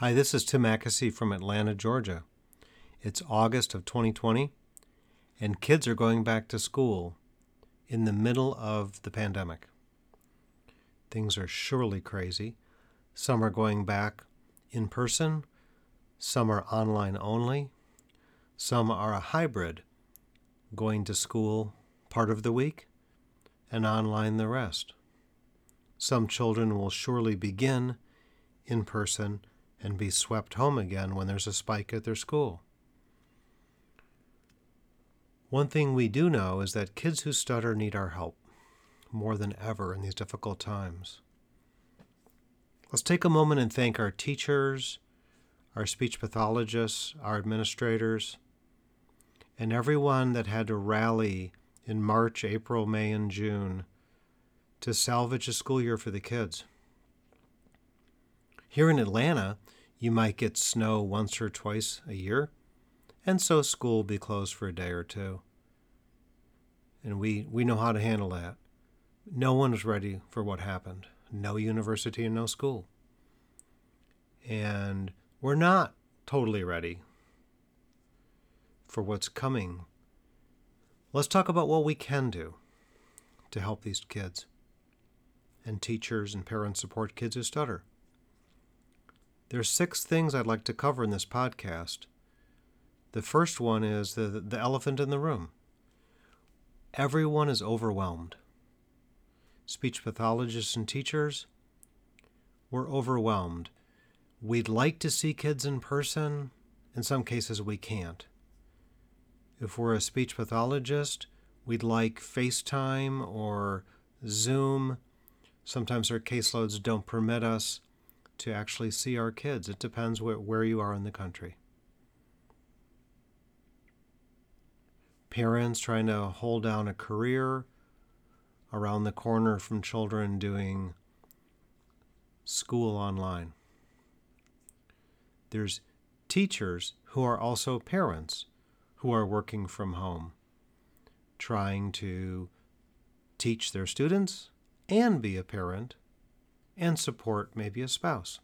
Hi, this is Tim Mackesy from Atlanta, Georgia. It's August of 2020, and kids are going back to school in the middle of the pandemic. Things are surely crazy. Some are going back in person, some are online only, some are a hybrid, going to school part of the week and online the rest. Some children will surely begin in person and be swept home again when there's a spike at their school. One thing we do know is that kids who stutter need our help more than ever in these difficult times. Let's take a moment and thank our teachers, our speech pathologists, our administrators, and everyone that had to rally in March, April, May, and June to salvage a school year for the kids. Here in Atlanta, you might get snow once or twice a year, and so school will be closed for a day or two. And we, we know how to handle that. No one was ready for what happened. No university and no school. And we're not totally ready for what's coming. Let's talk about what we can do to help these kids and teachers and parents support kids who stutter. There are six things I'd like to cover in this podcast. The first one is the, the elephant in the room. Everyone is overwhelmed. Speech pathologists and teachers, we're overwhelmed. We'd like to see kids in person. In some cases, we can't. If we're a speech pathologist, we'd like FaceTime or Zoom. Sometimes our caseloads don't permit us to actually see our kids. It depends where, you are in the country. Parents trying to hold down a career around the corner from children doing school online. There's teachers who are also parents who are working from home, trying to teach their students and be a parent and support maybe a spouse.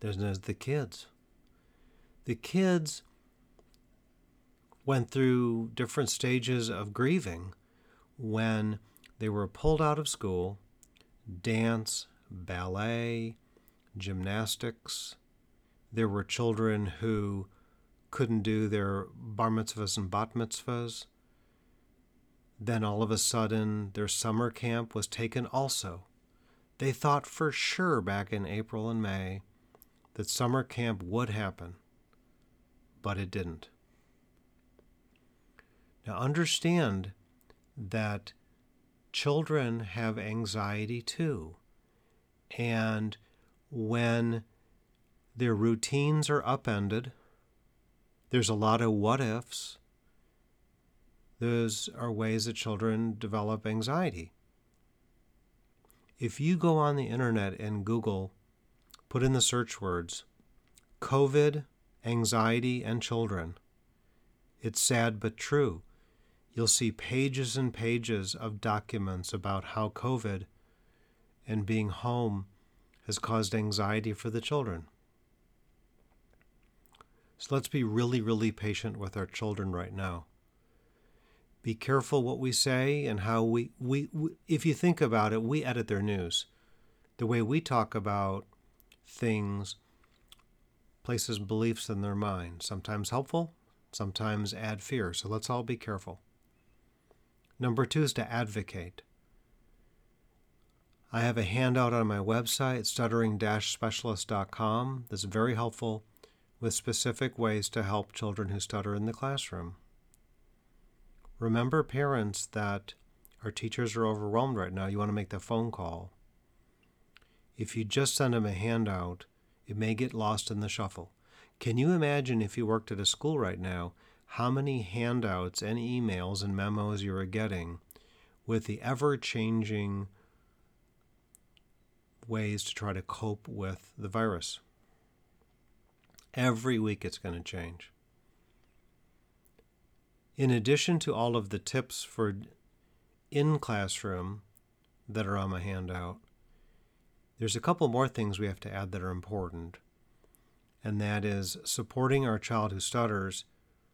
There's the kids. The kids went through different stages of grieving when they were pulled out of school, dance, ballet, gymnastics. There were children who couldn't do their bar mitzvahs and bat mitzvahs. Then all of a sudden, their summer camp was taken also. They thought for sure back in April and May that summer camp would happen, but it didn't. Now, understand that children have anxiety too. And when their routines are upended, there's a lot of what ifs those are ways that children develop anxiety. If you go on the internet and Google, put in the search words COVID, anxiety, and children, it's sad but true. You'll see pages and pages of documents about how COVID and being home has caused anxiety for the children. So let's be really, really patient with our children right now be careful what we say and how we, we, we, if you think about it, we edit their news. The way we talk about things places beliefs in their mind, sometimes helpful, sometimes add fear. So let's all be careful. Number two is to advocate. I have a handout on my website, stuttering specialist.com, that's very helpful with specific ways to help children who stutter in the classroom. Remember, parents, that our teachers are overwhelmed right now. You want to make the phone call. If you just send them a handout, it may get lost in the shuffle. Can you imagine if you worked at a school right now, how many handouts and emails and memos you are getting with the ever changing ways to try to cope with the virus? Every week it's going to change. In addition to all of the tips for in classroom that are on my handout, there's a couple more things we have to add that are important. And that is supporting our child who stutters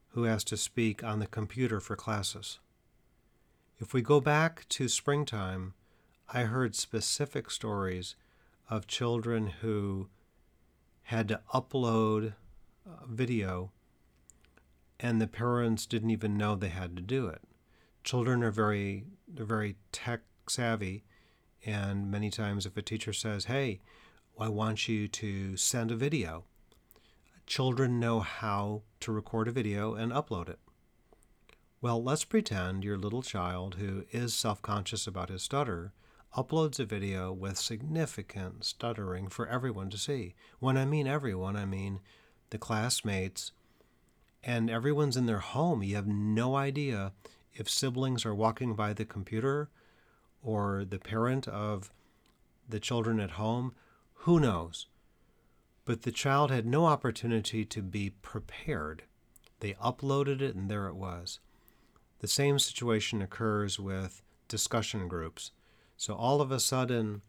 who has to speak on the computer for classes. If we go back to springtime, I heard specific stories of children who had to upload video and the parents didn't even know they had to do it. Children are very they're very tech savvy and many times if a teacher says, "Hey, I want you to send a video." Children know how to record a video and upload it. Well, let's pretend your little child who is self-conscious about his stutter uploads a video with significant stuttering for everyone to see. When I mean everyone, I mean the classmates, and everyone's in their home. You have no idea if siblings are walking by the computer or the parent of the children at home. Who knows? But the child had no opportunity to be prepared. They uploaded it, and there it was. The same situation occurs with discussion groups. So all of a sudden,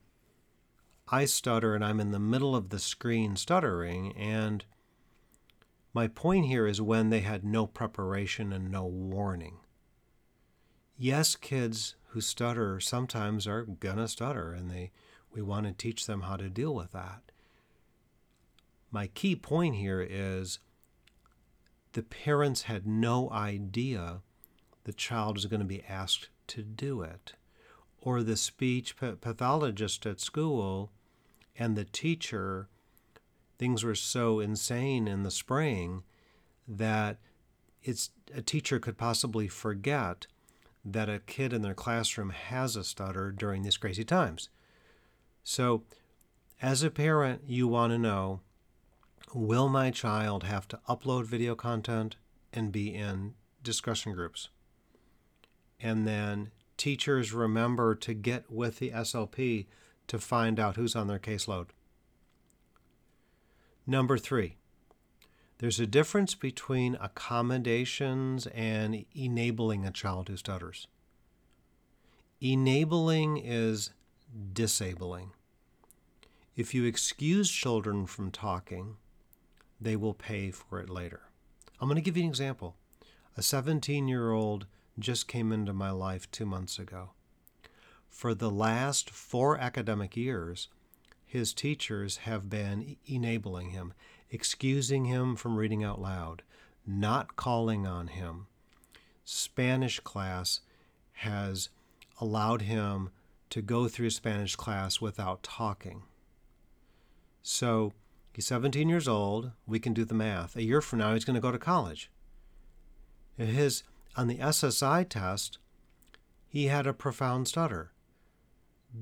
I stutter and I'm in the middle of the screen stuttering. And my point here is when they had no preparation and no warning. Yes, kids who stutter sometimes are gonna stutter, and they we want to teach them how to deal with that. My key point here is the parents had no idea the child was going to be asked to do it or the speech pathologist at school and the teacher, things were so insane in the spring that it's a teacher could possibly forget that a kid in their classroom has a stutter during these crazy times. So, as a parent, you want to know will my child have to upload video content and be in discussion groups? And then teachers remember to get with the SLP to find out who's on their caseload. Number three, there's a difference between accommodations and enabling a child who stutters. Enabling is disabling. If you excuse children from talking, they will pay for it later. I'm going to give you an example. A 17 year old just came into my life two months ago. For the last four academic years, his teachers have been enabling him, excusing him from reading out loud, not calling on him. Spanish class has allowed him to go through Spanish class without talking. So he's 17 years old. We can do the math. A year from now, he's going to go to college. His on the SSI test, he had a profound stutter.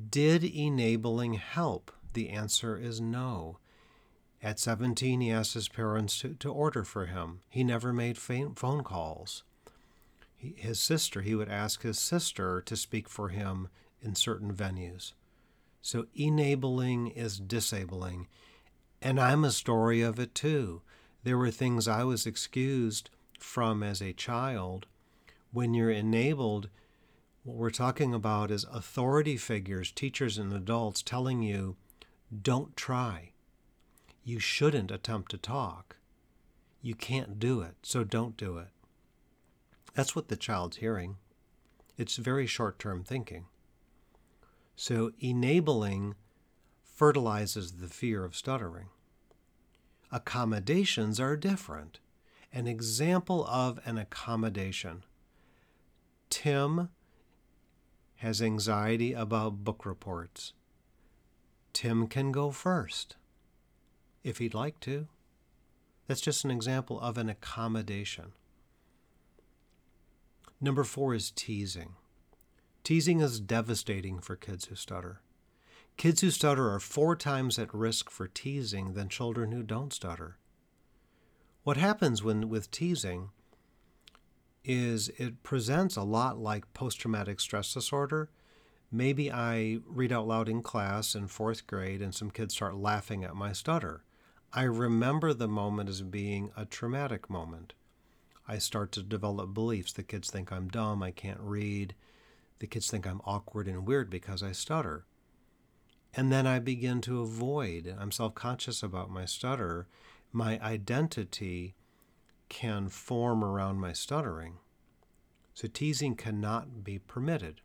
Did enabling help? The answer is no. At 17, he asked his parents to, to order for him. He never made phone calls. He, his sister, he would ask his sister to speak for him in certain venues. So enabling is disabling. And I'm a story of it too. There were things I was excused from as a child when you're enabled, what we're talking about is authority figures, teachers and adults telling you, don't try. You shouldn't attempt to talk. You can't do it, so don't do it. That's what the child's hearing. It's very short term thinking. So, enabling fertilizes the fear of stuttering. Accommodations are different. An example of an accommodation Tim has anxiety about book reports. Tim can go first if he'd like to. That's just an example of an accommodation. Number four is teasing. Teasing is devastating for kids who stutter. Kids who stutter are four times at risk for teasing than children who don't stutter. What happens when with teasing is it presents a lot like post traumatic stress disorder. Maybe I read out loud in class in fourth grade and some kids start laughing at my stutter. I remember the moment as being a traumatic moment. I start to develop beliefs. The kids think I'm dumb, I can't read, the kids think I'm awkward and weird because I stutter. And then I begin to avoid, I'm self conscious about my stutter. My identity can form around my stuttering. So teasing cannot be permitted.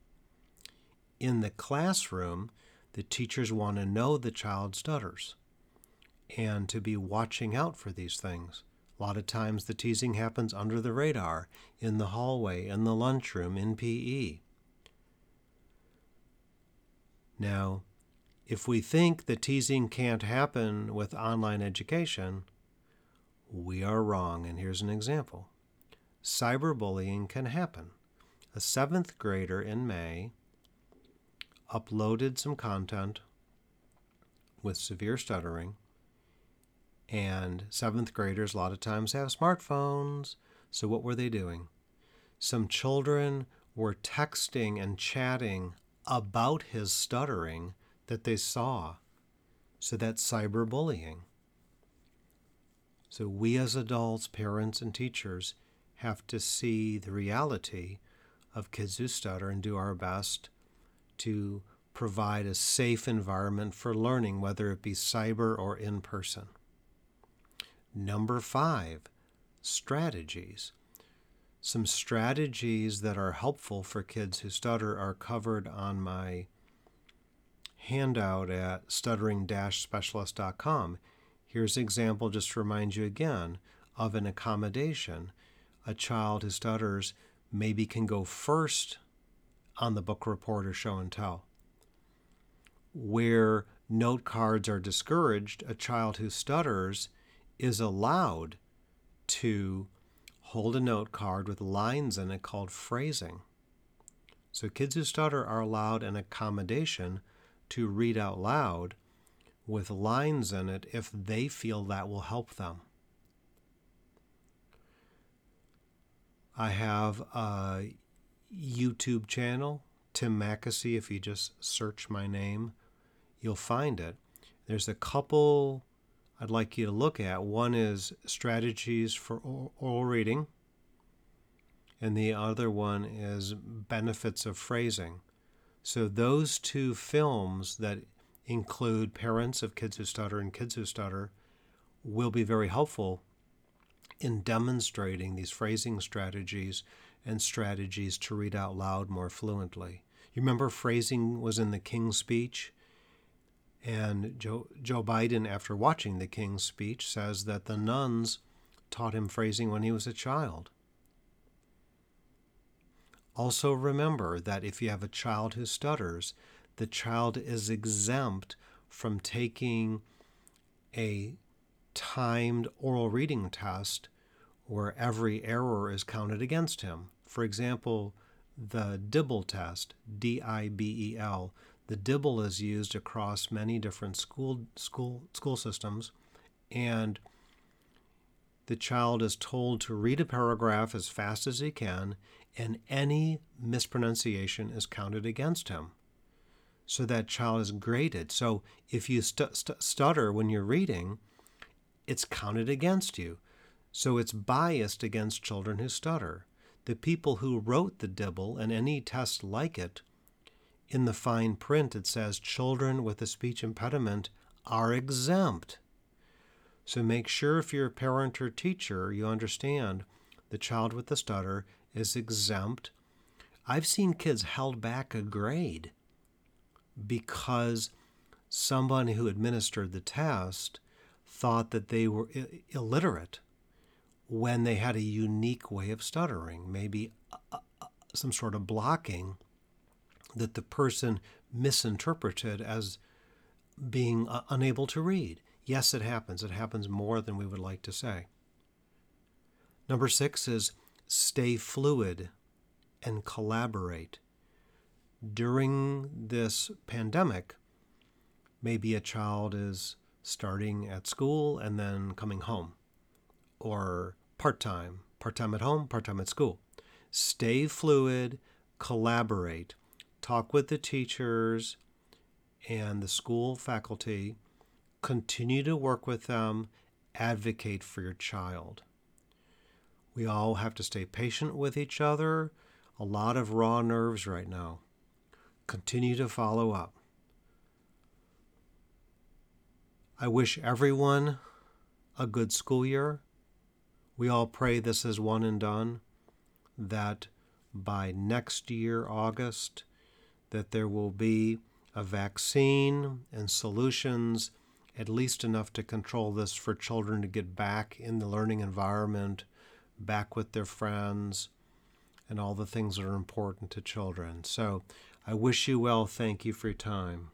In the classroom, the teachers want to know the child stutters and to be watching out for these things. A lot of times the teasing happens under the radar, in the hallway, in the lunchroom, in PE. Now, if we think that teasing can't happen with online education, we are wrong, and here's an example. Cyberbullying can happen. A seventh grader in May uploaded some content with severe stuttering, and seventh graders a lot of times have smartphones. So, what were they doing? Some children were texting and chatting about his stuttering that they saw. So, that's cyberbullying. So, we as adults, parents, and teachers have to see the reality of kids who stutter and do our best to provide a safe environment for learning, whether it be cyber or in person. Number five, strategies. Some strategies that are helpful for kids who stutter are covered on my handout at stuttering specialist.com. Here's an example just to remind you again of an accommodation. A child who stutters maybe can go first on the book report or show and tell. Where note cards are discouraged, a child who stutters is allowed to hold a note card with lines in it called phrasing. So kids who stutter are allowed an accommodation to read out loud with lines in it if they feel that will help them. I have a YouTube channel, Tim Mackesy. If you just search my name, you'll find it. There's a couple I'd like you to look at. One is strategies for oral reading, and the other one is benefits of phrasing. So, those two films that include parents of kids who stutter and kids who stutter will be very helpful in demonstrating these phrasing strategies and strategies to read out loud more fluently. You remember phrasing was in the King's speech? And Joe, Joe Biden, after watching the King's speech, says that the nuns taught him phrasing when he was a child. Also, remember that if you have a child who stutters, the child is exempt from taking a timed oral reading test where every error is counted against him. For example, the Dibble test, D I B E L, the Dibble is used across many different school school school systems and the child is told to read a paragraph as fast as he can and any mispronunciation is counted against him. So that child is graded. So if you st- st- stutter when you're reading it's counted against you. So it's biased against children who stutter the people who wrote the dibble and any test like it in the fine print, it says children with a speech impediment are exempt. So make sure if you're a parent or teacher, you understand the child with the stutter is exempt. I've seen kids held back a grade because someone who administered the test thought that they were illiterate when they had a unique way of stuttering, maybe uh, uh, uh, some sort of blocking that the person misinterpreted as being uh, unable to read. Yes, it happens. It happens more than we would like to say. Number six is stay fluid and collaborate. During this pandemic, maybe a child is starting at school and then coming home, or part time, part time at home, part time at school. Stay fluid, collaborate talk with the teachers and the school faculty, continue to work with them, advocate for your child. We all have to stay patient with each other. A lot of raw nerves right now. continue to follow up. I wish everyone a good school year. We all pray this is one and done, that by next year, August, that there will be a vaccine and solutions, at least enough to control this for children to get back in the learning environment, back with their friends, and all the things that are important to children. So I wish you well. Thank you for your time.